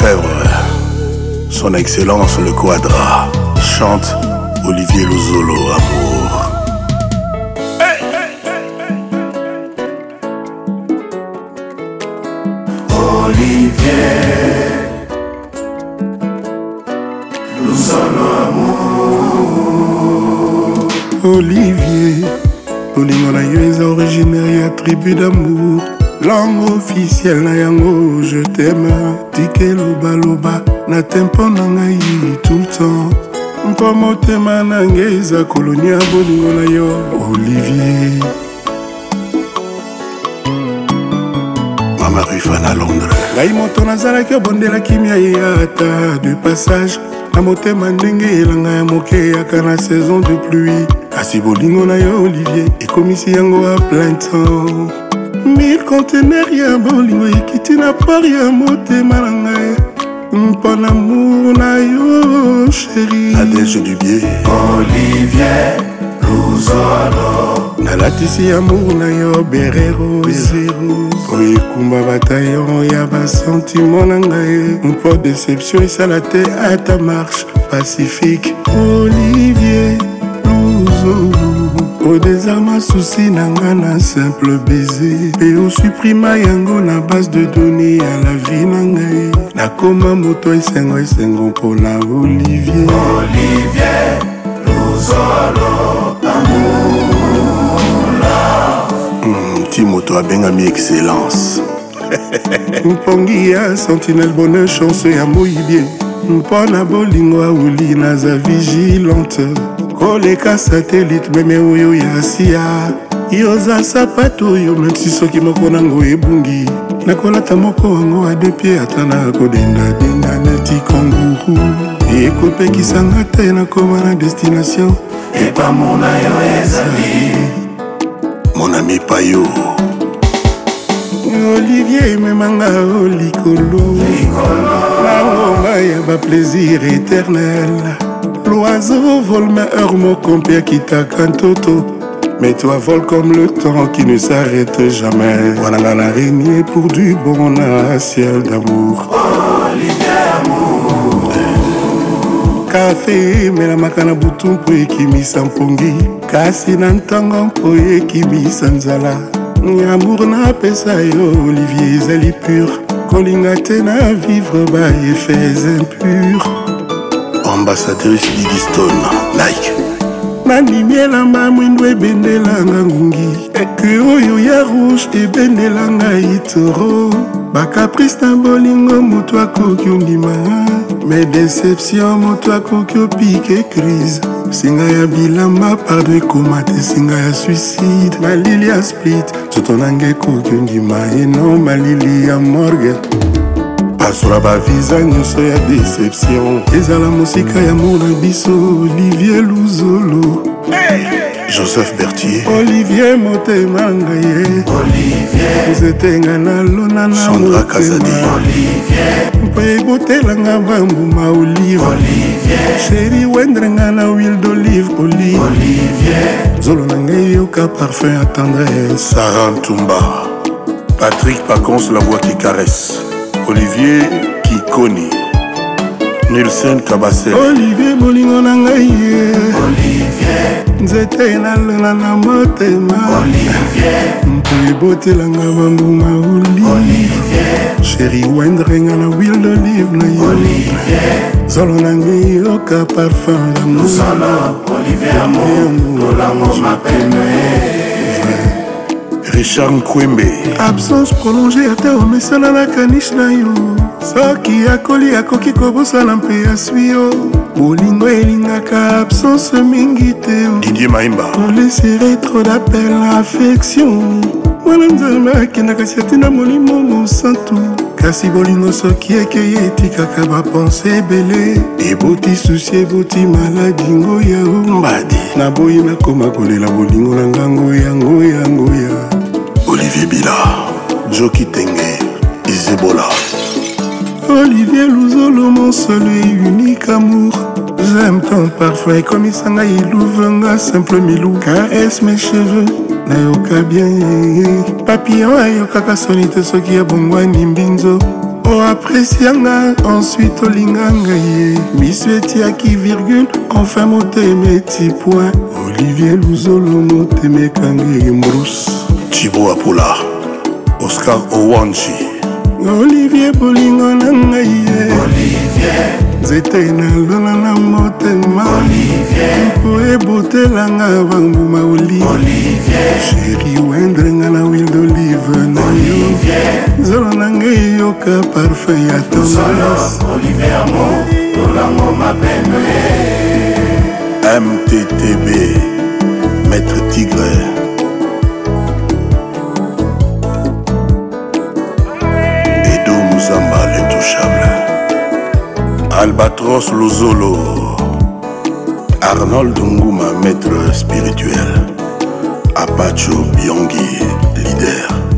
fèvre, Son Excellence le Quadra chante Olivier Lozolo, amour. Olivier, nous sommes Olivier amour. Olivier, Olingo Nayo est originaire et attribut d'amour. langue officielle na yango je teme tika elobaloba na te mpo na ngai tout temps mpo motema na ngai eza kolonia bolingo na yo olivier mama rifana londres ngai moto nazalaki obondela kimia ye ata de passage na motema ndenge elanga ya moke eyaka na saison de pluie kasi bolingo na yo olivier ekomisi yango a plain temps mil contener ya bolingo ekiti na por ya motema na ngai mpo na amour na yo sheri adense dubie olivier luzolo nalatisi amour na yo berero zero po ekumba batayon ya basentimo na ngai mpo deception esala te ata marche pacifique olivier odezarma susi na nga na simple baiser mpe osuprima yango na base de done ya la vie na ngai nakoma moto esengo esengo mpona olivier olivier luzolo amour mm, ti moto abengami excellence mpongi ya sentinelle bonheur chance ya moyibie mpo na bolingo auli naza vigilante koleka satelite meme oyo ya asia yoza sapato oyo memsi soki moko nango ebungi nakolata moko wango adepie ata na kodendadenda neti kanguru ekopekisanga te nakoma na destination epamona yo ezali monami payo olivier ememanga o likolo na ngomba ya baplaisir éternel L'oiseau vole ma heure, mon compère qui toto. Mais toi vole comme le temps qui ne s'arrête jamais. Voilà l'araignée pour du bon un ciel d'amour. kafe emelamaka na butu mpo ekimisa mpongi kasi na ntango mpo ekimisa nzala yamour napesa yo olivier ezali pur kolinga te na vivre ba efes impure ambassadrice didiston like nandimi elamba mwindo ebendelanga ngungi eke oyo ya rouge ebendelanga itoro bacaprice na bolingo moto akoki ondima me deception moto akoki opike crise singa ya bilamba pardo ekoma te singa ya suicide malili ya split nzoto nanga ekoki ondima eno malili ya morgan basola baviza nyonso ya deception ezala mosika ya mona biso olivier luzolo hey, hey, joseph bertier olivier motema ngaye nzetenga nalona na motema mpo ebotelanga bambuma olive sheri wendrenga na wil d'olive olive nzolo na ngai yoka parfum ya tendresse sara ntumba patrick pacons la voix qui caresse olivier kikoni nilsen kabase olivier bolingo na ngai ye nzete enalela na motema mpo ebotelanga bambuma oli sheri wendrenga na wil d'olive na yo zolo na ngai yoka parfum damour richard nkwembe absence prolonge ata omesana na kanish na yo soki akoli akoki kobosana mpe aswi yo bolingo elingaka absence mingi te didie maimba olesere tro dapel affection wana nzambe akendaka si atina molimo mosantu kasi bolingo soki ekei etikaka bapense ebele eboti susi eboti maladi ngoya ombadi naboyi nakoma kolela bolingo na ngango yango yango ya olivier bila joki tenge izebola olivier luzolo mon soleil unique amour j'aime ton parfum ekomisa ngai iluvenga simple milou cares mes cheveux nayoka bien papillon ayokaka soni te soki abongwani mbinzo oapresianga oh, ensuite olinga ngai miso etiaki virgule enfin motema eti point olivier luzolo motema ekanga mbruse chibo apula oscar owanchi olivier bolingo na ngai ye nzete nalona na motema po ebotelanga bambuma olive sheri wendre nga na wil d'olive na yo nzolo na ngai yoka parfum ya tomas mttb maître tigre Albatros Luzolo Arnold Nguma maître spirituel Apacho Bianchi leader